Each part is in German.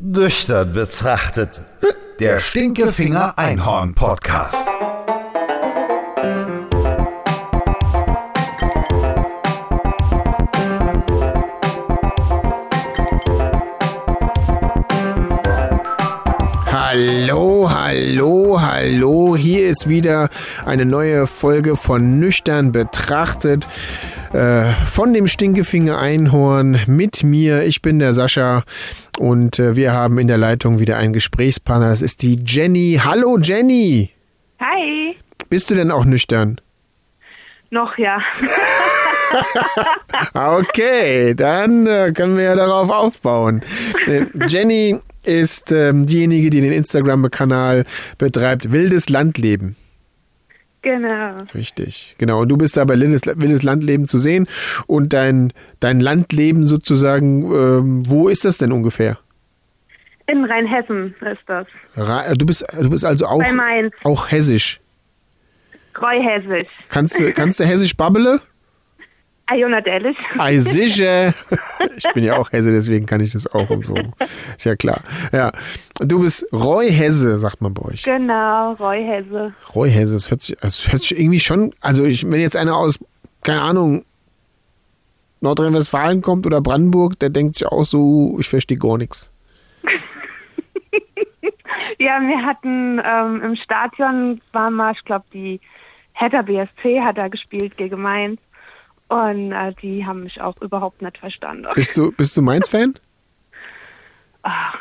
Nüchtern betrachtet. Der Stinkefinger Einhorn Podcast. Hallo, hallo, hallo. Hier ist wieder eine neue Folge von Nüchtern betrachtet. Äh, von dem Stinkefinger Einhorn mit mir. Ich bin der Sascha und äh, wir haben in der Leitung wieder einen Gesprächspartner. Das ist die Jenny. Hallo Jenny. Hi. Bist du denn auch nüchtern? Noch ja. okay, dann äh, können wir ja darauf aufbauen. Äh, Jenny ist ähm, diejenige, die den Instagram-Kanal betreibt, Wildes Landleben. Genau. Richtig, genau. Und du bist da bei Wildes, Wildes Landleben zu sehen. Und dein, dein Landleben sozusagen, ähm, wo ist das denn ungefähr? In Rheinhessen ist das. Ra du, bist, du bist also auch, auch hessisch. Reuhessisch. Kannst du, kannst du hessisch babbele? Natürlich. Ei, sicher. Ich bin ja auch Hesse, deswegen kann ich das auch und so. Ist ja klar. Ja. Du bist Roy Hesse, sagt man bei euch. Genau, Reuhesse. Roy Hesse, das hört sich, das hört sich irgendwie schon, also ich, wenn jetzt einer aus, keine Ahnung, Nordrhein-Westfalen kommt oder Brandenburg, der denkt sich auch so, ich verstehe gar nichts. Ja, wir hatten ähm, im Stadion, war mal, ich glaube, die Hertha BSC hat da gespielt gegen Mainz. Und äh, die haben mich auch überhaupt nicht verstanden. Bist du, bist du Mainz-Fan? Ach,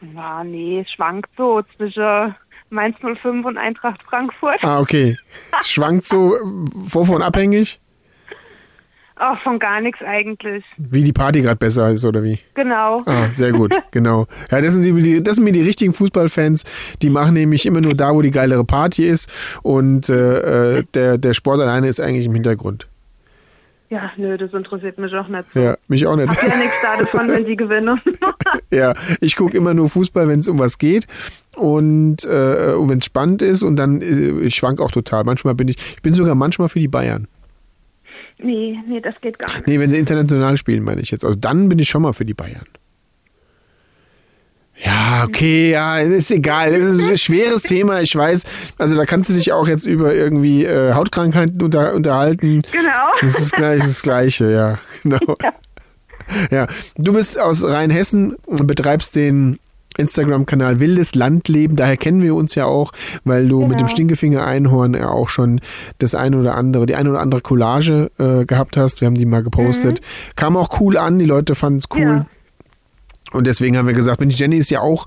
na, nee, es schwankt so zwischen Mainz 05 und Eintracht Frankfurt. Ah, okay. Es schwankt so, wovon abhängig? Ach, von gar nichts eigentlich. Wie die Party gerade besser ist, oder wie? Genau. Ah, sehr gut, genau. Ja, das sind, die, das sind mir die richtigen Fußballfans, die machen nämlich immer nur da, wo die geilere Party ist und äh, äh, der, der Sport alleine ist eigentlich im Hintergrund. Ja, nö, das interessiert mich auch nicht. Ja, mich auch nicht. Hab ja nichts da davon, wenn die gewinnen. Ja, ich gucke immer nur Fußball, wenn es um was geht und, äh, und wenn es spannend ist und dann äh, ich schwank auch total. Manchmal bin ich, ich bin sogar manchmal für die Bayern. nee, nee, das geht gar nicht. Nee, wenn sie international spielen, meine ich jetzt. Also dann bin ich schon mal für die Bayern. Ja, okay, ja, es ist egal. Es ist ein schweres Thema, ich weiß. Also da kannst du dich auch jetzt über irgendwie äh, Hautkrankheiten unter, unterhalten. Genau. Das ist gleich das Gleiche, ja. Genau. Ja. Ja, du bist aus Rheinhessen und betreibst den Instagram-Kanal Wildes Landleben. Daher kennen wir uns ja auch, weil du mit dem Genau. Stinkefinger Einhorn ja auch schon das eine oder andere, die eine oder andere Collage äh, gehabt hast. Wir haben die mal gepostet. Kam auch cool an, die Leute fanden es cool. Ja. Und deswegen haben wir gesagt, Mensch, Jenny ist ja auch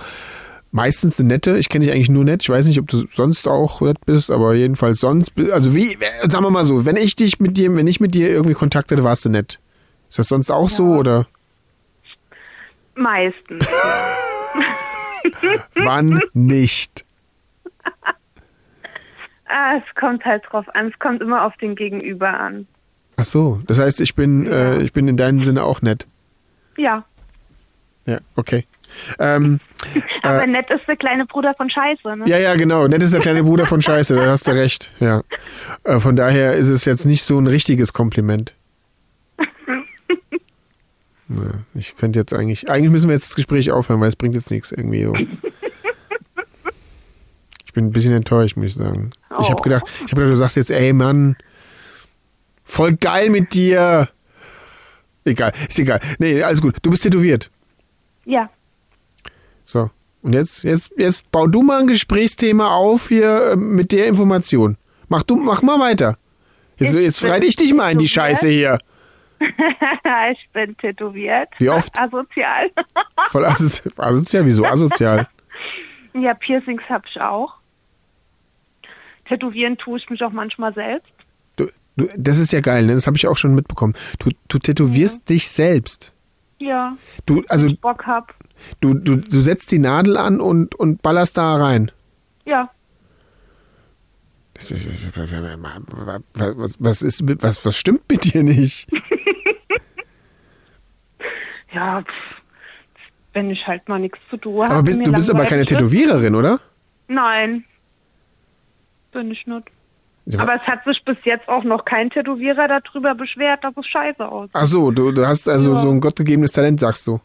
meistens eine nette. Ich kenne dich eigentlich nur nett. Ich weiß nicht, ob du sonst auch nett bist, aber jedenfalls sonst. Also wie, äh, sagen wir mal so, wenn ich dich mit dir, wenn ich mit dir irgendwie Kontakt hatte, warst du nett. Ist das sonst auch so oder Meistens. wann nicht? ah, es kommt halt drauf an. Es kommt immer auf den Gegenüber an. Ach so, das heißt, ich bin, äh, ich bin in deinem Sinne auch nett. Ja. Ja, okay. Ähm, Aber nett ist der kleine Bruder von Scheiße, ne? ja, ja, genau. Nett ist der kleine Bruder von Scheiße, da hast du recht. Ja. Äh, von daher ist es jetzt nicht so ein richtiges Kompliment. Ich könnte jetzt eigentlich, eigentlich müssen wir jetzt das Gespräch aufhören, weil es bringt jetzt nichts irgendwie so. Ich bin ein bisschen enttäuscht, muss ich sagen. Ich habe Oh. gedacht, ich habe gedacht, du sagst jetzt, ey Mann, voll geil mit dir. Egal, ist egal. Nee, alles gut. Du bist tätowiert. Ja. So. Und jetzt, jetzt, jetzt bau du mal ein Gesprächsthema auf hier äh, mit der Information. Mach du, mach mal weiter. Jetzt, Ich jetzt frei dich dich mal in die. Scheiße hier. ich bin tätowiert. Wie oft? Asozial. Voll asozial. Asozial, wieso asozial? ja, Piercings hab ich auch. Tätowieren tue ich mich auch manchmal selbst. Du, du, das ist ja geil, ne? Das habe ich auch schon mitbekommen. Du, du tätowierst dich selbst. Ja, Du, also Bock hab. du, du, du setzt die Nadel an und, und ballerst da rein. Ja. Was, was, ist, mit- was, was stimmt mit dir nicht? Ja, pff, wenn ich halt mal nichts zu tun habe. Aber bist, du bist aber keine. Tätowiererin, oder? Nein. Bin ich nicht. Aber es hat sich bis jetzt auch noch kein Tätowierer darüber beschwert, dass es scheiße aussieht. Ach so, du, du hast also Ja. so ein gottgegebenes Talent, sagst du.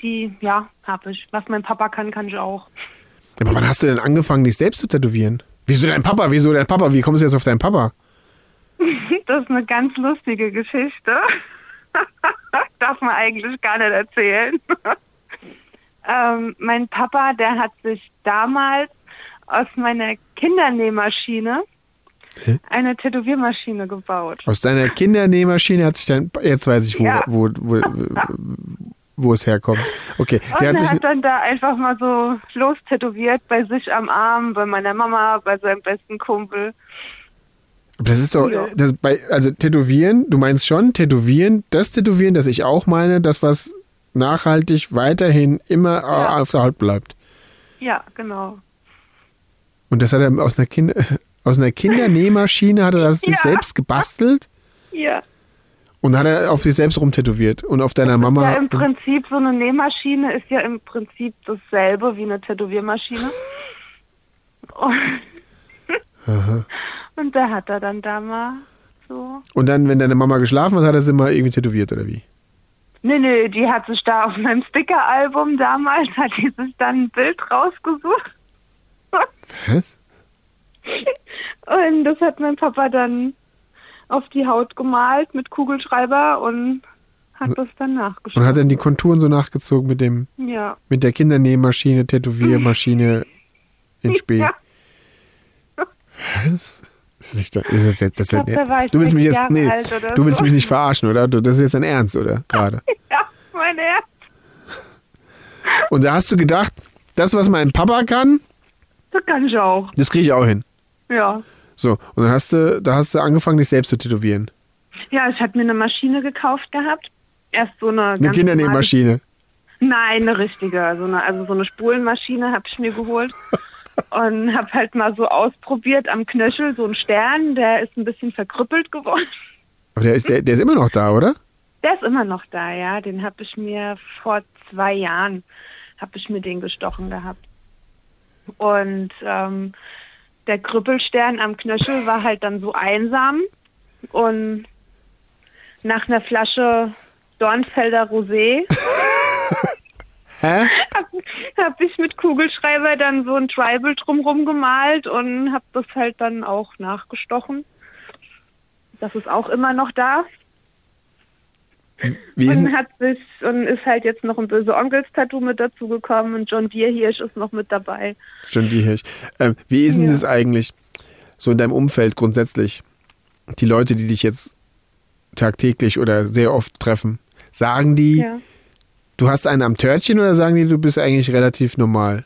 die, ja, habe ich. Was mein Papa kann, kann ich auch. Aber wann hast du denn angefangen, dich selbst zu tätowieren? Wieso dein Papa? Wieso dein Papa? Wie kommst du jetzt auf deinen Papa? Das ist eine ganz lustige Geschichte. Darf man eigentlich gar nicht erzählen. ähm, mein Papa, der hat sich damals aus meiner Kindernähmaschine? Eine Tätowiermaschine gebaut. Aus deiner Kindernähmaschine hat sich dein. Jetzt weiß ich, wo, Ja. wo, wo, wo es herkommt. Okay, Und der er hat sich. hat dann da einfach mal so lostätowiert bei sich am Arm, bei meiner Mama, bei seinem besten Kumpel. Aber Das ist doch, Ja. das bei, also tätowieren, du meinst schon, tätowieren, das Tätowieren, das ich auch meine, das was nachhaltig weiterhin immer Ja. auf der Haut bleibt. Ja, genau. Und das hat er aus einer Kinder, aus einer Kindernähmaschine hat er das sich Ja. selbst gebastelt Ja. und hat er auf sich selbst rumtätowiert und auf deiner Mama. Ja, im Prinzip, so eine Nähmaschine ist ja im Prinzip dasselbe wie eine Tätowiermaschine. Und, und da hat er dann da mal so. Und dann, wenn deine Mama geschlafen hat, hat er sie mal irgendwie tätowiert oder wie? Nee, nee, die hat sich da auf meinem Sticker-Album damals, hat die sich dann ein Bild rausgesucht. Was? Und das hat mein Papa dann auf die Haut gemalt mit Kugelschreiber und hat das dann Und nachgeschrieben. hat dann die Konturen so nachgezogen mit dem, Ja. mit der Kindernähmaschine, Tätowiermaschine in Spee. Ja. Was? Das ist das ist jetzt, das glaub, du willst mich jetzt, nee, du willst so. mich nicht verarschen, oder? Das ist jetzt dein Ernst, oder? Gerade. Ja, mein Ernst. Und da hast du gedacht, das, was mein Papa kann, Das kann ich auch. das kriege ich auch hin. Ja. So, und dann hast du, da hast du angefangen, dich selbst zu tätowieren. Ja, ich hatte mir eine Maschine gekauft gehabt. Erst so eine. Eine Kindernähmaschine. Nein, eine richtige. So eine, also so eine Spulenmaschine habe ich mir geholt. und habe halt mal so ausprobiert am Knöchel so einen Stern, der ist ein bisschen verkrüppelt geworden. Aber der ist, der, der ist immer noch da, oder? Der ist immer noch da, ja. Den habe ich mir vor zwei Jahren, habe ich mir den gestochen gehabt. Und ähm, der Krüppelstern am Knöchel war halt dann so einsam. Und nach einer Flasche Dornfelder Rosé Hä? habe ich mit Kugelschreiber dann so ein Tribal drumrum gemalt und habe das halt dann auch nachgestochen. Das ist auch immer noch da. Wie ist und hat sich und ist halt jetzt noch ein böse Onkels-Tattoo mit dazu gekommen und John Deere Hirsch ist noch mit dabei. Schon die Hirsch. Ähm, wie ist denn Ja. das eigentlich so in deinem Umfeld grundsätzlich? Die Leute, die dich jetzt tagtäglich oder sehr oft treffen, sagen die, Ja. du hast einen am Törtchen oder sagen die, du bist eigentlich relativ normal?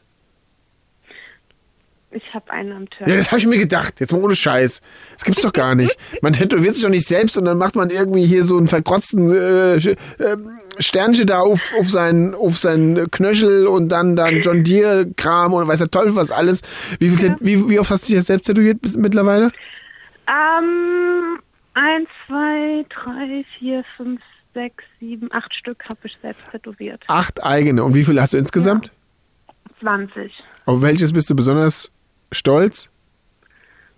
Ich habe einen am Turn. Ja, das habe ich mir gedacht. Jetzt mal ohne Scheiß. Das gibt's doch gar nicht. Man tätowiert sich doch nicht selbst und dann macht man irgendwie hier so einen verkrotzten äh, ähm, Sternchen da auf, auf, seinen, auf seinen Knöchel und dann dann John Deere Kram und weiß der Teufel was alles. Wie, viel, Ja. wie, wie oft hast du dich jetzt selbst tätowiert bis, mittlerweile? Ähm, eins, zwei, drei, vier, fünf, sechs, sieben, acht Stück habe ich selbst tätowiert. Acht eigene. Und wie viele hast du insgesamt? 20. Auf welches bist du besonders stolz?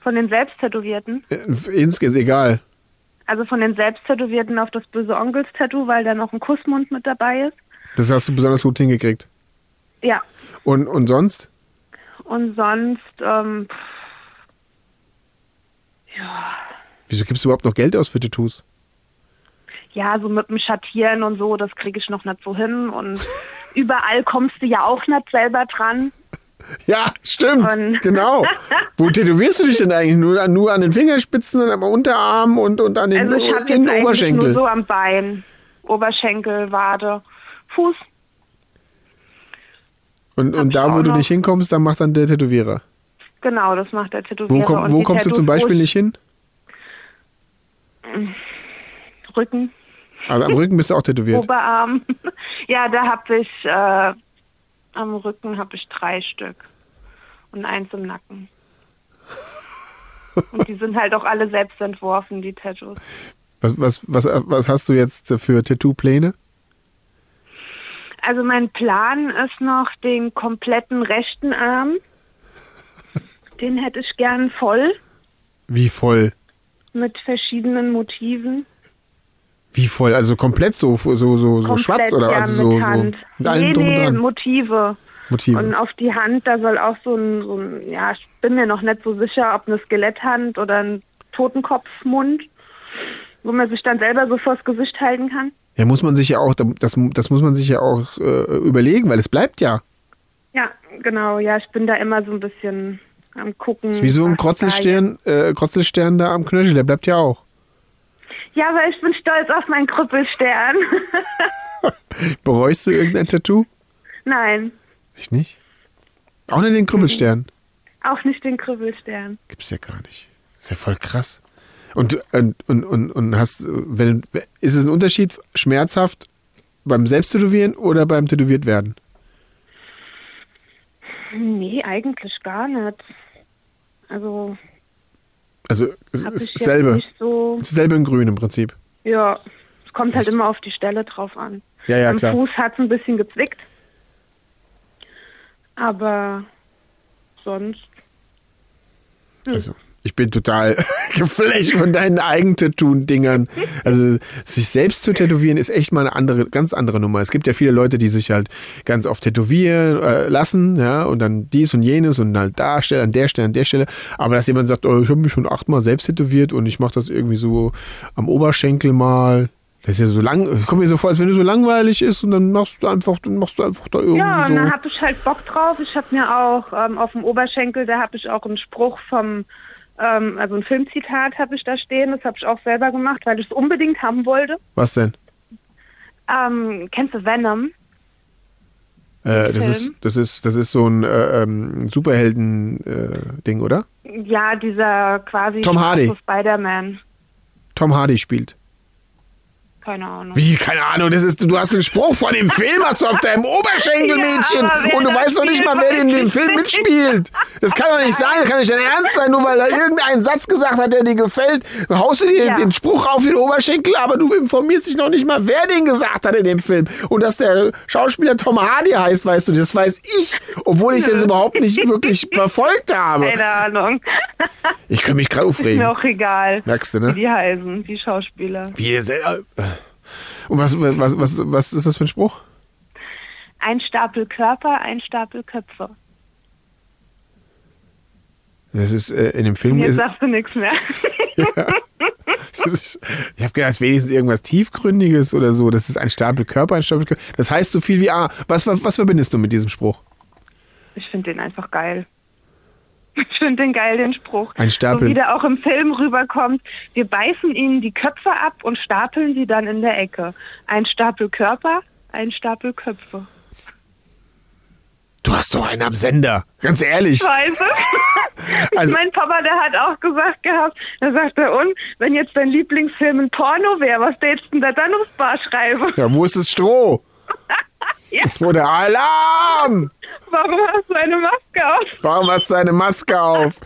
Von den Selbsttätowierten. Äh, Insgesamt egal. Also von den Selbsttätowierten auf das böse Onkels-Tattoo, weil da noch ein Kussmund mit dabei ist. Das hast du besonders gut hingekriegt. Ja. Und, und sonst? Und sonst, ähm, pff, ja, Wieso gibst du überhaupt noch Geld aus für Tattoos? ja, so mit dem Schattieren und so, das kriege ich noch nicht so hin. Und überall kommst du ja auch nicht selber dran. Ja, stimmt. Und- genau. Wo tätowierst du dich denn eigentlich? Nur, an- nur an den Fingerspitzen, am Unterarm und, und an den Also ich jetzt in den eigentlich Oberschenkel? nur so am Bein. Oberschenkel, Wade, Fuß. und und da, wo du nicht hinkommst, dann macht dann der Tätowierer. Genau, das macht der Tätowierer. Wo, komm, wo kommst du Tattoos, zum Beispiel ich- nicht hin? Rücken, Also am Rücken bist du auch tätowiert. Oberarm. ja, da habe ich äh, am Rücken habe ich drei Stück und eins im Nacken. Und die sind halt auch alle selbst entworfen, die Tattoos. Was, was, was, was hast du jetzt für Tattoo-Pläne? Also mein Plan ist noch den kompletten rechten Arm. Den hätte ich gern voll Wie voll? mit verschiedenen Motiven. Wie voll? Also komplett so, so, so, so Komplett, schwarz oder ja, also mit so, Hand. so mit nee, nee. Motive. Motive. Und auf die Hand, da soll auch so ein, so ein, ja, ich bin mir noch nicht so sicher, ob eine Skeletthand oder ein Totenkopfmund, wo man sich dann selber so vors Gesicht halten kann. Ja, muss man sich ja auch, das, das muss man sich ja auch äh, überlegen, weil es bleibt ja. Ja, genau, ja, ich bin da immer so ein bisschen am gucken. ist wie so ein Krotzelstern, äh, Krotzelstern da am Knöchel, der bleibt ja auch. Ja, aber ich bin stolz auf meinen Krüppelstern. Bereust du irgendein Tattoo? Nein, Ich nicht. Auch nicht den Krüppelstern. auch nicht den Krüppelstern. Gibt's ja gar nicht. Ist ja voll krass. Und, und, und, und hast, wenn, ist es ein Unterschied schmerzhaft beim Selbsttätowieren oder beim tätowiert werden? Nee, eigentlich gar nicht. Also, Also es ist dasselbe. so. Dasselbe in grün im Prinzip. Ja, es kommt halt immer auf die Stelle drauf an. Ja, ja, Am klar. Fuß hat es ein bisschen gezwickt. Aber sonst. Also, ich bin total geflasht von deinen Eigentattoo-Dingern. Also, sich selbst zu tätowieren ist echt mal eine andere, ganz andere Nummer. Es gibt ja viele Leute, die sich halt ganz oft tätowieren äh, lassen, ja, und dann dies und jenes und halt da Stelle, an der Stelle, an der Stelle. Aber dass jemand sagt, oh, ich habe mich schon achtmal selbst tätowiert und ich mache das irgendwie so am Oberschenkel mal. Das ist ja so lang, kommt mir so vor, als wenn du so langweilig ist und dann machst du einfach, dann machst du einfach da irgendwie Ja, so. und da habe ich halt Bock drauf. Ich habe mir auch ähm, auf dem Oberschenkel, da habe ich auch einen Spruch vom, ähm, also ein Filmzitat habe ich da stehen. Das habe ich auch selber gemacht, weil ich es unbedingt haben wollte. Was denn? Ähm, kennst du Venom? Äh, das, Film? ist, das, ist, das ist so ein äh, ähm, Superhelden-Ding, oder? Ja, dieser quasi Tom Hardy. Spider-Man. Tom Hardy spielt. Keine Ahnung. Wie? Keine Ahnung, das ist, du hast den Spruch von dem Film, hast du auf deinem Oberschenkel, Mädchen. und du weißt doch nicht mal, wer in dem Film mitspielt. Das kann doch nicht sein, das kann nicht dein Ernst sein, nur weil er irgendeinen Satz gesagt hat, der dir gefällt. Haust du dir Ja. den Spruch auf den Oberschenkel, aber du informierst dich noch nicht mal, wer den gesagt hat in dem Film. Und dass der Schauspieler Tom Hardy heißt, weißt du, das weiß ich, obwohl ich das überhaupt nicht wirklich verfolgt habe. Keine Ahnung. Ich kann mich gerade Ist mir aufregen. auch egal, Merkst du, wie ne? die heißen, die Schauspieler. Wie äh, Und was, was, was, was ist das für ein Spruch? Ein Stapel Körper, ein Stapel Köpfe. Das ist äh, in dem Film. Jetzt Ist, sagst du nichts mehr. das ist, ich habe gedacht, wenigstens irgendwas tiefgründiges oder so. Das ist ein Stapel Körper, ein Stapel Körper. Das heißt so viel wie ah. Was, was, was verbindest du mit diesem Spruch? Ich finde den einfach geil. Ich finde den geil, den Spruch. Ein Stapel- So wie der auch im Film rüberkommt. Wir beißen ihnen die Köpfe ab und stapeln sie dann in der Ecke. Ein Stapel Körper, ein Stapel Köpfe. Du hast doch einen am Sender. Ganz ehrlich. Scheiße. Also- mein Papa, der hat auch gesagt gehabt, da sagt er, und wenn jetzt dein Lieblingsfilm ein Porno wäre, was tätest du denn da dann aufs Bar schreiben? Ja, wo ist das Stroh? Ja. Oder Alarm! Warum hast du eine Maske auf? Warum hast du eine Maske auf?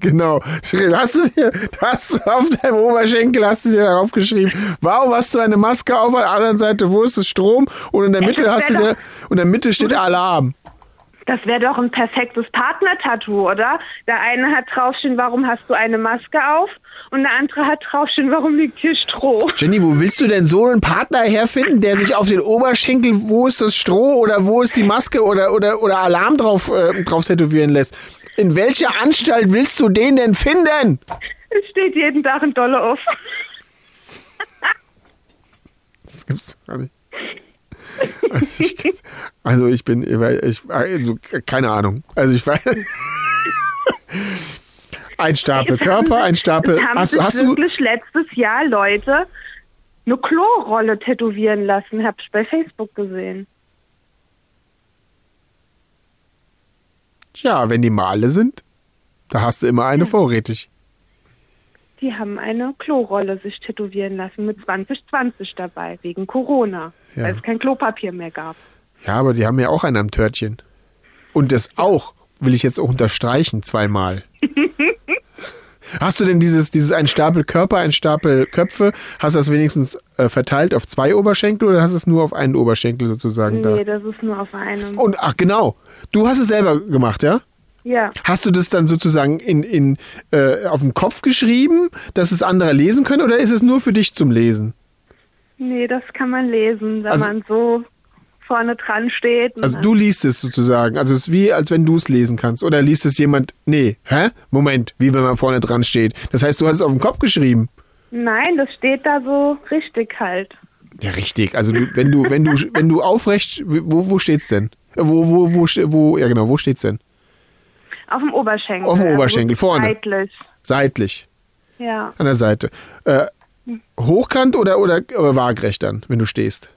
Genau. Hast du dir, hast du auf deinem Oberschenkel hast du dir darauf geschrieben, warum hast du eine Maske auf? An der anderen Seite, wo ist das Strom? Und in der Mitte hast du dir, und in der Mitte steht Alarm. Das wäre doch ein perfektes Partner-Tattoo, oder? Der eine hat draufstehen, warum hast du eine Maske auf? Und der andere hat draufstehen, warum liegt hier Stroh? Jenny, wo willst du denn so einen Partner herfinden, der sich auf den Oberschenkel, wo ist das Stroh oder wo ist die Maske oder, oder, oder Alarm drauf, äh, drauf tätowieren lässt? In welcher Anstalt willst du den denn finden? Es steht jeden Tag ein Dolle auf. Das gibt's gar nicht. Also ich, also ich bin, ich, also keine Ahnung. Also ich weiß. Ein Stapel Es Körper, haben ein Stapel. haben Hast, sich du- hast du, wirklich letztes Jahr Leute eine Klorolle tätowieren lassen. Hab ich bei Facebook gesehen. ja, wenn die mal alle sind, da hast du immer eine vorrätig. Die haben eine Klorolle sich tätowieren lassen mit 2020 dabei, wegen Corona, Ja. weil es kein Klopapier mehr gab. Ja, aber die haben ja auch einen am Törtchen. Und das auch, will ich jetzt auch unterstreichen, zweimal. Hast du denn dieses, dieses ein Stapel Körper, ein Stapel Köpfe, hast du das wenigstens äh, verteilt auf zwei Oberschenkel oder hast du es nur auf einen Oberschenkel sozusagen Nee, da? das ist nur auf einem. Und ach genau, du hast es selber gemacht, ja? Ja, Hast du das dann sozusagen in, in, äh, auf den Kopf geschrieben, dass es andere lesen können oder ist es nur für dich zum Lesen? Nee, das kann man lesen, wenn Also- man so vorne dran steht. und Also du liest es sozusagen. Also es ist wie, als wenn du es lesen kannst. Oder liest es jemand. Nee, hä? Moment, wie wenn man vorne dran steht. Das heißt, du hast es auf den Kopf geschrieben. Nein, das steht da so richtig halt. Ja, richtig. Also du, wenn du, wenn du, wenn du aufrecht, wo, wo steht's denn? Wo, wo, wo, wo, ja genau, wo steht's denn? Auf dem Oberschenkel. Auf dem also Oberschenkel, vorne. Seitlich. Seitlich, Ja. an der Seite. Äh, hochkant oder, oder, oder waagrecht dann, wenn du stehst?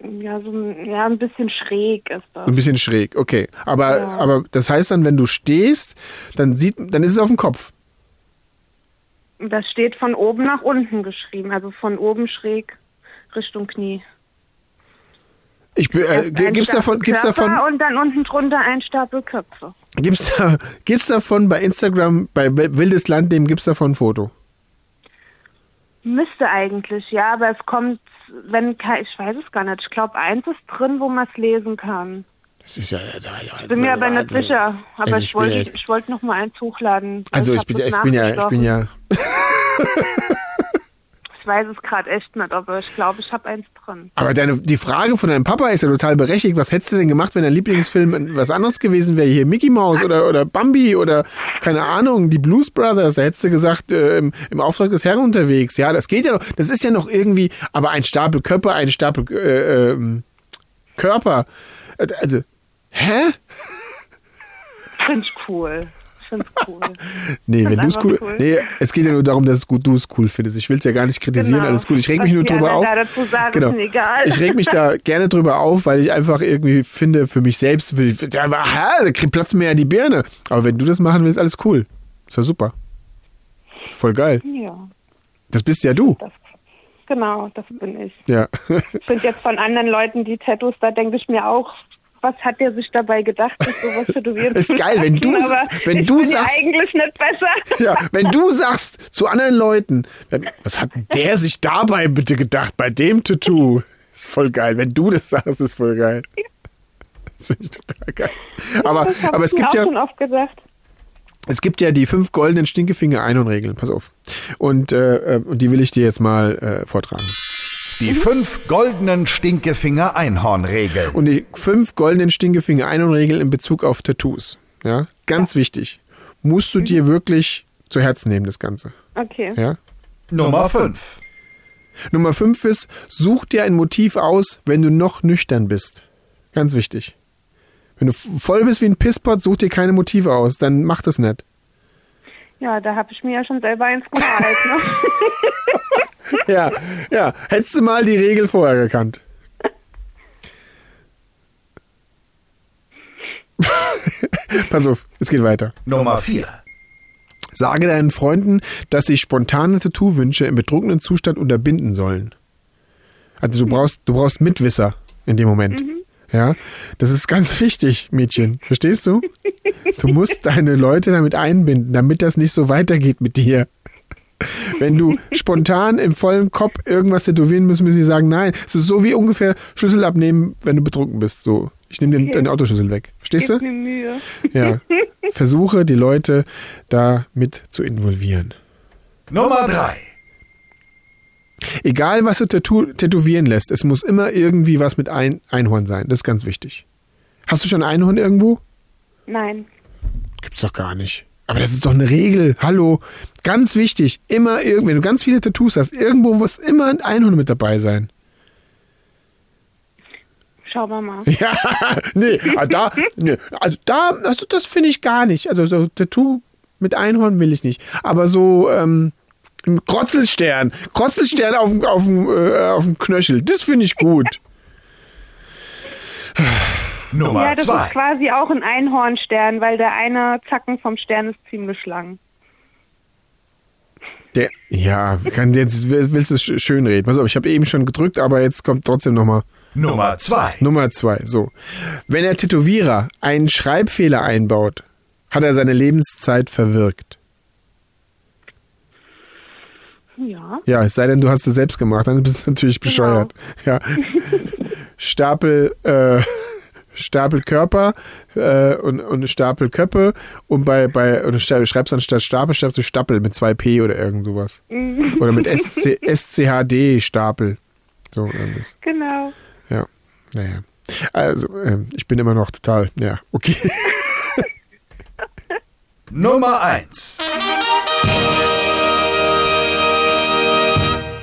Ja, so ein, ja, ein bisschen schräg ist das. Ein bisschen schräg, okay. Aber, Ja. aber das heißt dann, wenn du stehst, dann sieht, dann ist es auf dem Kopf. Das steht von oben nach unten geschrieben, also von oben schräg Richtung Knie. Ich, äh, gibt's davon, gibt's davon, Und dann unten drunter ein Stapel Köpfe. Gibt's da, gibt's davon bei Instagram, bei Wildes Landleben, gibt's davon ein Foto? Müsste eigentlich, ja, aber es kommt, wenn kein, ich weiß es gar nicht. Ich glaube, eins ist drin, wo man es lesen kann. Das ist ja, also, also, Bin mir aber nicht sicher. Aber Also ich, ich wollte, ja- ich wollte noch mal eins hochladen. Also ich bin, das ich bin ja, ich bin ja, Ich weiß es gerade echt nicht, aber ich glaube, ich habe eins drin. aber deine, die Frage von deinem Papa ist ja total berechtigt. Was hättest du denn gemacht, wenn dein Lieblingsfilm was anderes gewesen wäre? Hier Mickey Mouse oder, oder Bambi oder keine Ahnung, die Blues Brothers. Da hättest du gesagt, äh, im, im Auftrag des Herrn unterwegs. Ja, das geht ja noch. Das ist ja noch irgendwie, aber ein Stapel Köpfe, ein Stapel äh, ähm, Körper. Also, hä? Finde ich cool. Finde es cool. Nee, wenn du es cool, cool. Nee, es geht ja nur darum, dass es gut, du es cool findest. Ich will es ja gar nicht kritisieren, Genau. alles gut. Ich reg mich Was nur drüber auf. anderen da dazu sagen, Genau. ist mir egal. Ich reg mich da gerne drüber auf, weil ich einfach irgendwie finde, für mich selbst, will ich, da, aha, da kriegt Platz mehr die Birne. Aber wenn du das machen willst, alles cool. Ist ja super. Voll geil. Ja, Das bist ja du. das, genau, das bin ich. Ja. Ich finde jetzt von anderen Leuten die Tattoos, da denke ich mir auch, was hat der sich dabei gedacht, sich sowas tätowieren Ist geil, wenn du- wenn du sagst- ja eigentlich nicht besser. Ja, wenn du sagst zu anderen Leuten, was hat der sich dabei bitte gedacht, bei dem Tattoo? Ist voll geil. Wenn du das sagst, ist voll geil. Das finde ich total geil. Aber, hab aber es gibt ja, schon oft gedacht. es gibt ja die fünf goldenen Stinkefinger-Einhornregeln. Pass auf. Und, äh, äh, und die will ich dir jetzt mal äh, vortragen. Die fünf goldenen Stinkefinger-Einhorn-Regeln. Und die fünf goldenen Stinkefinger-Einhornregeln in Bezug auf Tattoos. Ja, ganz wichtig. Musst du dir wirklich zu Herzen nehmen, das Ganze. Okay. Ja. Nummer fünf. Nummer 5 ist, such dir ein Motiv aus, wenn du noch nüchtern bist. Ganz wichtig. Wenn du voll bist wie ein Pisspot, such dir keine Motive aus, dann mach das nicht. Ja, da habe ich mir ja schon selber eins gemalt. Ne? Ja, ja. Hättest du mal die Regel vorher gekannt. Pass auf, es geht weiter. Nummer vier. Sage deinen Freunden, dass sie spontane Tattoo-Wünsche im betrunkenen Zustand unterbinden sollen. Also du brauchst, du brauchst Mitwisser in dem Moment. Ja, das ist ganz wichtig, Mädchen. Verstehst du? Du musst deine Leute damit einbinden, damit das nicht so weitergeht mit dir. Wenn du spontan im vollen Kopf irgendwas tätowieren müssen, müssen sie sagen, nein. Es ist so wie ungefähr Schlüssel abnehmen, wenn du betrunken bist. So, ich nehme den, Okay. deinen Autoschlüssel weg. Verstehst du? mir Mühe. Ja. Versuche die Leute da mit zu involvieren. Nummer drei. Egal, was du tätow tätowieren lässt, es muss immer irgendwie was mit ein Einhorn sein. Das ist ganz wichtig. Hast du schon ein Einhorn irgendwo? Nein. Gibt's doch gar nicht. Aber das ist doch eine Regel. Hallo. Ganz wichtig. Immer irgendwie, wenn du ganz viele Tattoos hast, irgendwo muss immer ein Einhorn mit dabei sein. Schauen wir mal. Ja, nee, ah, da, nee, also da, also das finde ich gar nicht. Also so Tattoo mit Einhorn will ich nicht. Aber so, ähm, ein Krotzelstern, Krotzelstern auf, auf, äh, auf dem Knöchel, das finde ich gut. Nummer ja, das zwei. ist quasi auch ein Einhornstern, weil der eine Zacken vom Stern ist ziemlich lang. Der, ja, kann jetzt willst du es sch- schön reden. Pass auf, ich habe eben schon gedrückt, aber jetzt kommt trotzdem nochmal Nummer zwei. Nummer zwei. So, wenn der Tätowierer einen Schreibfehler einbaut, hat er seine Lebenszeit verwirkt. Ja. Ja, es sei denn, du hast es selbst gemacht, dann bist du natürlich bescheuert. Ja. Stapel, äh, Stapel Körper äh, und, und eine Stapel Köppe und bei, bei und du schreibst anstatt Stapel, schreibst du Stapel mit zwei P oder irgend sowas. Oder mit SC, SCHD Stapel. So irgendwas. Genau. Ja. Naja. Also, ähm, ich bin immer noch total, ja, okay. Nummer 1.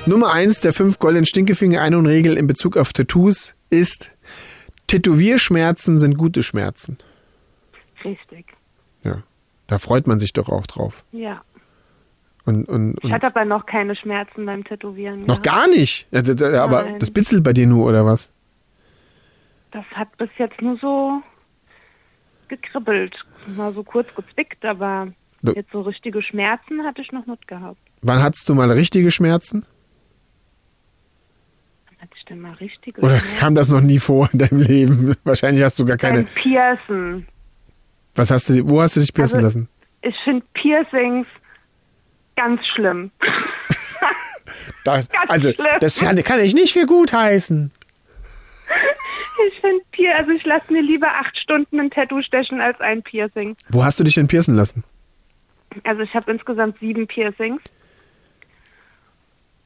Nummer eins der fünf goldenen Stinkefinger Ein- und Regel in Bezug auf Tattoos ist, Tätowierschmerzen sind gute Schmerzen. Richtig. Ja. Da freut man sich doch auch drauf. Ja. Und, und, Ich und hatte aber noch keine Schmerzen beim Tätowieren. noch gehabt. gar nicht. Ja, das- aber Nein. das bitzelt bei dir nur, oder was? Das hat bis jetzt nur so gekribbelt. Mal so kurz gezwickt, aber jetzt so richtige Schmerzen hatte ich noch nicht gehabt. Wann hattest du mal richtige Schmerzen? Hatte ich denn mal richtige Oder Schmerzen? kam das noch nie vor in deinem Leben? Wahrscheinlich hast du gar keine. Beim Piercen. Was hast du, wo hast du dich piercen Also- lassen? Ich finde Piercings ganz schlimm. Das, ganz also, schlimm. das kann, ich nicht für gut heißen. Ich finde Pier, also ich lasse mir lieber acht Stunden ein Tattoo stechen als ein Piercing. Wo hast du dich denn piercen lassen? Also ich habe insgesamt sieben Piercings.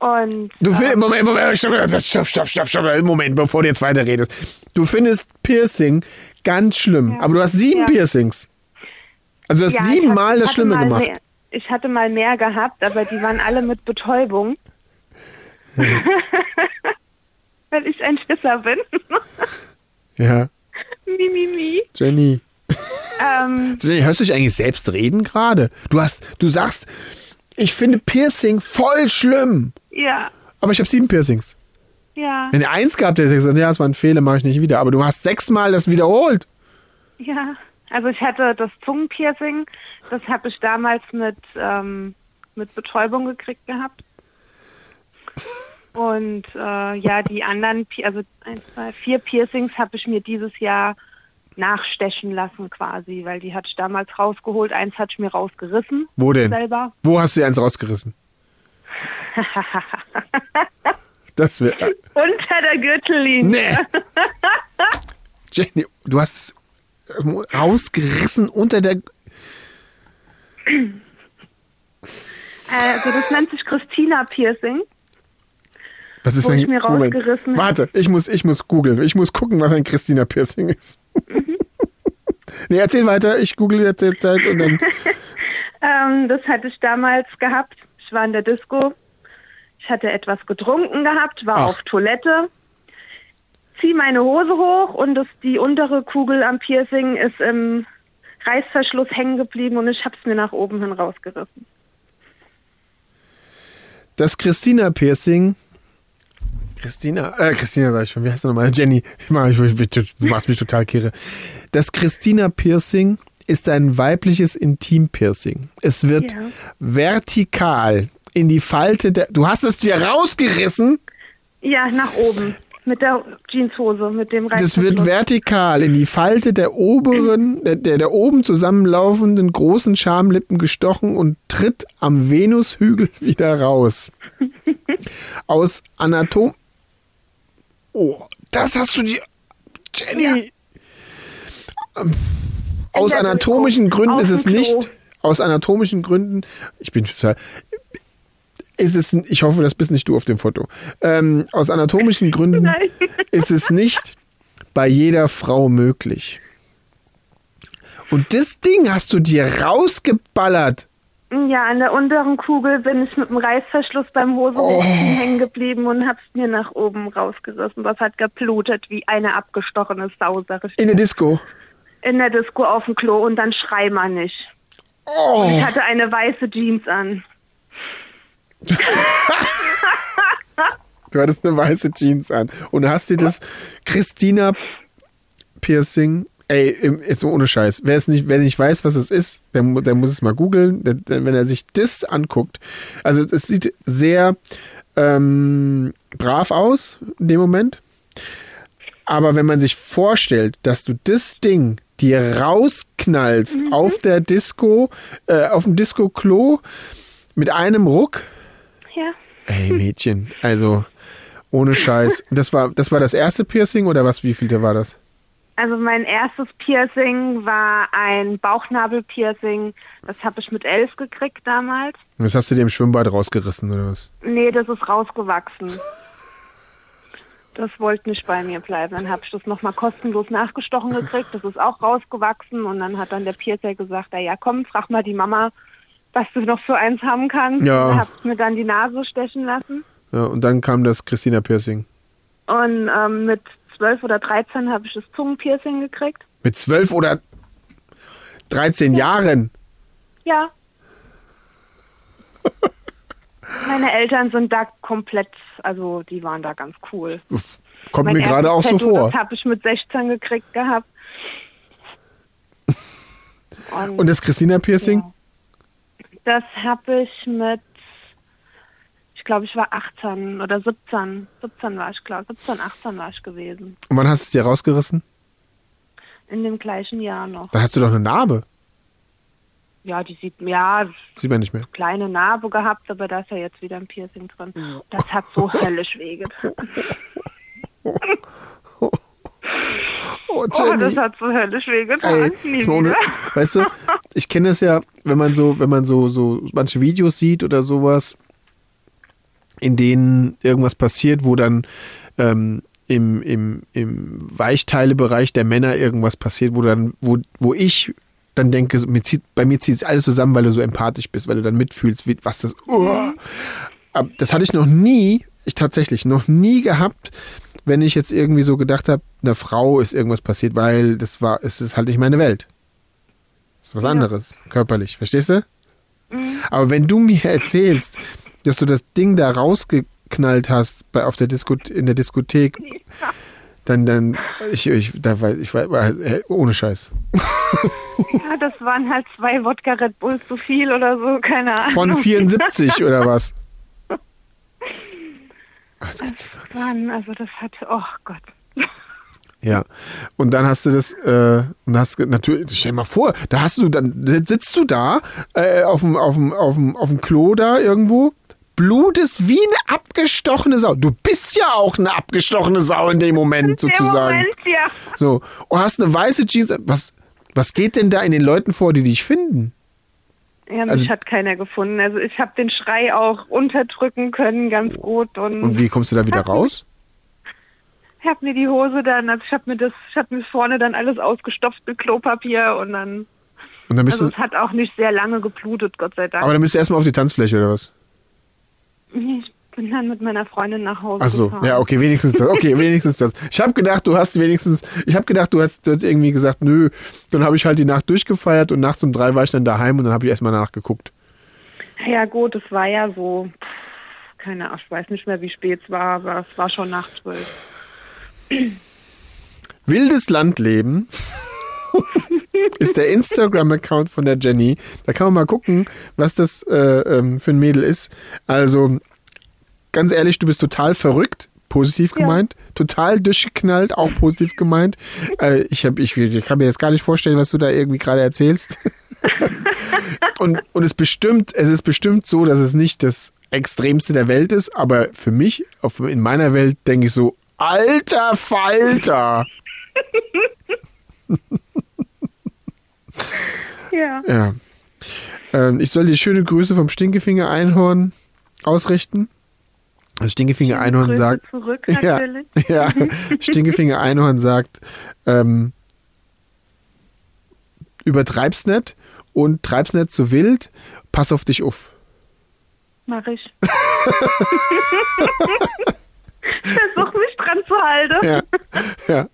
Und Du äh, findest, Moment, Moment, stopp, stopp, stopp, stopp, stopp, Moment, bevor du jetzt weiterredest. Du findest Piercing ganz schlimm, Ja. aber du hast sieben Ja. Piercings. Also du hast ja, siebenmal das Schlimme gemacht. Mehr, ich hatte mal mehr gehabt, aber die waren alle mit Betäubung. Weil ich ein Schisser bin. Ja, mi, mi, mi. Jenny. Ähm, Jenny, hörst du dich eigentlich selbst reden gerade? Du hast, du sagst, ich finde Piercing voll schlimm, ja, aber ich habe sieben Piercings. ja, Wenn ihr eins gehabt hätte, hätte ich gesagt, ja, es war ein Fehler, mache ich nicht wieder. Aber du hast sechsmal das wiederholt. ja. Also ich hatte das Zungenpiercing, das habe ich damals mit, ähm, mit Betäubung gekriegt gehabt. Und äh, ja, die anderen, also eins, zwei, vier Piercings habe ich mir dieses Jahr nachstechen lassen quasi, weil die hatte ich damals rausgeholt. Eins hatte ich mir rausgerissen Wo denn? selber. Wo hast du eins rausgerissen? Das wäre. Unter der Gürtellinie. Nee. Jenny, du hast es rausgerissen unter der. Also das nennt sich Christina Piercing. Was ist denn? ich mir rausgerissen Warte, ich muss, ich muss googeln. Ich muss gucken, was ein Christina Piercing ist. Mhm. nee, erzähl weiter. Ich google jetzt die Zeit und dann. Ähm, das hatte ich damals gehabt. Ich war in der Disco. Ich hatte etwas getrunken gehabt, war Ach. auf Toilette. Zieh meine Hose hoch und das, die untere Kugel am Piercing ist im Reißverschluss hängen geblieben und ich habe es mir nach oben hin rausgerissen. Das Christina Piercing. Christina, äh, Christina sag ich schon, wie heißt sie nochmal? Jenny. Ich mach, ich, ich, du machst mich total kirre. Das Christina Piercing ist ein weibliches Intim-Piercing. Es wird Ja. vertikal in die Falte der. Du hast es dir rausgerissen. Ja, nach oben. Mit der Jeanshose, mit dem Das Reißverschluss. wird vertikal in die Falte der oberen, der, der, der oben zusammenlaufenden großen Schamlippen gestochen und tritt am Venushügel wieder raus. Aus Anatom. Oh, das hast du dir. Jenny! Ähm, Aus anatomischen. Gründen ist es nicht. Aus anatomischen Gründen. Ich bin total. Ist es, ich hoffe, das bist nicht du auf dem Foto. Ähm, aus anatomischen Gründen Nein. ist es nicht bei jeder Frau möglich. Und das Ding hast du dir rausgeballert. Ja, an der unteren Kugel bin ich mit dem Reißverschluss beim Oh. Hosenhochziehen hängen geblieben und hab's mir nach oben rausgerissen. Das hat geblutet wie eine abgestochene Sau, sag ich. In der Disco. In der Disco auf dem Klo und dann schrei mal nicht. Oh, Ich hatte eine weiße Jeans an. du hattest eine weiße Jeans an. Und hast dir das Christina Piercing. Ey, jetzt ohne Scheiß. Wer es nicht, wer nicht weiß, was es ist, der, der muss es mal googeln. Wenn er sich das anguckt. Also es sieht sehr ähm, brav aus in dem Moment. Aber wenn man sich vorstellt, dass du das Ding dir rausknallst auf der Disco, äh, auf dem Disco-Klo mit einem Ruck, Ja. ey Mädchen, also ohne Scheiß. Das war, das war das erste Piercing oder was? Wie viel war das? Also mein erstes Piercing war ein Bauchnabelpiercing. Das habe ich mit elf gekriegt damals. Das hast du dir im Schwimmbad rausgerissen, oder was? Nee, das ist rausgewachsen. Das wollte nicht bei mir bleiben. Dann habe ich das nochmal kostenlos nachgestochen gekriegt. Das ist auch rausgewachsen. Und dann hat dann der Piercer gesagt, na ja, komm, frag mal die Mama, was du noch für eins haben kannst. Ja. Und hab mir dann die Nase stechen lassen. Ja, und dann kam das Christina Piercing. Und ähm, mit 12 oder 13 habe ich das Zungenpiercing gekriegt. Mit zwölf oder 13 Jahren. Ja. Meine Eltern sind da komplett, also die waren da ganz cool. Kommt Mein mir gerade auch erstes so Tattoo, vor. Das habe ich mit 16 gekriegt gehabt. Und, Und das Christina Piercing? Ja. das habe ich mit, ich glaube, ich war 18 oder 17. 17 war ich, glaube 17, 18 war ich gewesen. Und wann hast du es dir rausgerissen? In dem gleichen Jahr noch. Dann hast du doch eine Narbe. Ja, die sieht, ja, Sieht man nicht mehr. kleine Narbe gehabt, aber da ist ja jetzt wieder ein Piercing drin. Das hat so höllisch wehgetan. Oh, Oh, das hat so höllisch wehgetan. Ey, ohne, weißt du, ich kenne es ja, wenn man so, wenn man so, so manche Videos sieht oder sowas, in denen irgendwas passiert, wo dann ähm, im, im, im Weichteilebereich der Männer irgendwas passiert, wo dann, wo, wo ich dann denke, mir zieht, bei mir zieht es alles zusammen, weil du so empathisch bist, weil du dann mitfühlst, wie, was das. Oh. Das hatte ich noch nie, ich tatsächlich noch nie gehabt, wenn ich jetzt irgendwie so gedacht habe, einer Frau ist irgendwas passiert, weil das war, es ist halt nicht meine Welt. Das ist was anderes, körperlich, verstehst du? Aber wenn du mir erzählst, dass du das Ding da rausgeknallt hast bei, auf der Disko, in der Diskothek, dann, dann, ich, ich, da war, ich war, äh, ohne Scheiß. Ja, das waren halt zwei Wodka Red Bull zu viel oder so, keine Ahnung. Von 74 oder was? Ah, das gibt's nicht. Mann, also das hat, oh Gott. Ja. Und dann hast du das, äh, und hast natürlich, stell dir mal vor, da hast du, dann sitzt du da, äh, auf dem, auf dem, auf dem, auf dem Klo da irgendwo, blutest wie eine abgestochene Sau. Du bist ja auch eine abgestochene Sau in dem Moment sozusagen. Im Moment, ja. So. Und hast eine weiße Jeans. Was, was geht denn da in den Leuten vor, die dich finden? Ja, mich Also- hat keiner gefunden. Also ich habe den Schrei auch unterdrücken können, ganz gut. Und, Und wie kommst du da wieder raus? ich habe mir die Hose dann, also ich habe mir das, ich habe mir vorne dann alles ausgestopft mit Klopapier und dann, Und dann bist also du, es hat auch nicht sehr lange geblutet, Gott sei Dank. aber dann bist du erstmal auf die Tanzfläche oder was? Ich bin dann mit meiner Freundin nach Hause Ach so, gefahren. ja, okay, wenigstens das. Okay, wenigstens das. Ich habe gedacht, du hast wenigstens, ich habe gedacht, du hast, du hast irgendwie gesagt, nö, dann habe ich halt die Nacht durchgefeiert und nachts um drei war ich dann daheim und dann habe ich erstmal nachgeguckt. Ja gut, es war ja so, keine Ahnung, ich weiß nicht mehr, wie spät es war, aber es war schon nach zwölf. Wildes Landleben ist der Instagram-Account von der Jenny. Da kann man mal gucken, was das äh, ähm, für ein Mädel ist. Also, ganz ehrlich, du bist total verrückt. Positiv Ja. gemeint, total durchgeknallt, auch positiv gemeint. Äh, ich, hab, ich, ich kann mir jetzt gar nicht vorstellen, was du da irgendwie gerade erzählst. und, und es bestimmt, es ist bestimmt so, dass es nicht das Extremste der Welt ist, aber für mich, auf, in meiner Welt, denke ich so, alter Falter. Ja. Ja. Ähm, ich soll dir schöne Grüße vom Stinkefinger Einhorn ausrichten. Das Stinkefinger Einhorn Grüße sagt. zurück Ja, natürlich. ja. Stinkefinger Einhorn sagt, ähm, übertreib's nicht und treib's nicht zu wild, pass auf dich auf. Mach ich. Versuch mich dran zu halten. Ja, ja.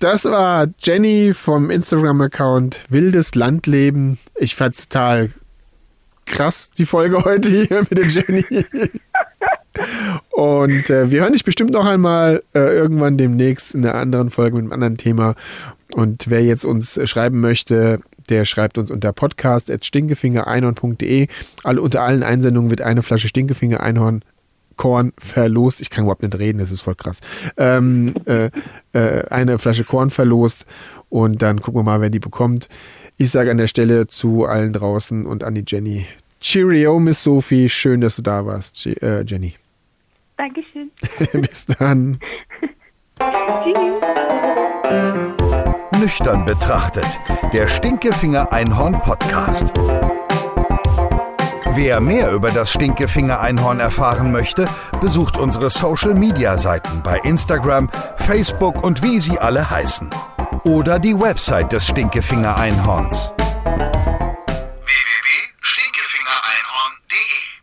Das war Jenny vom Instagram-Account Wildes Landleben. Ich fand's total krass, die Folge heute hier mit der Jenny. Und äh, wir hören dich bestimmt noch einmal äh, irgendwann demnächst in einer anderen Folge mit einem anderen Thema. Und wer jetzt uns schreiben möchte, der schreibt uns unter podcast.stinkefingereinhorn.de. Alle, unter allen Einsendungen wird eine Flasche Stinkefinger Einhorn Korn verlost. Ich kann überhaupt nicht reden, das ist voll krass. Ähm, äh, äh, eine Flasche Korn verlost und dann gucken wir mal, wer die bekommt. Ich sage an der Stelle zu allen draußen und an die Jenny. Cheerio, Miss Sophie. Schön, dass du da warst, Je äh, Jenny. Dankeschön. Bis dann. Nüchtern betrachtet. Der Stinkefinger Einhorn Podcast. Wer mehr über das Stinkefinger Einhorn erfahren möchte, besucht unsere Social Media Seiten bei Instagram, Facebook und wie sie alle heißen. Oder die Website des Stinkefinger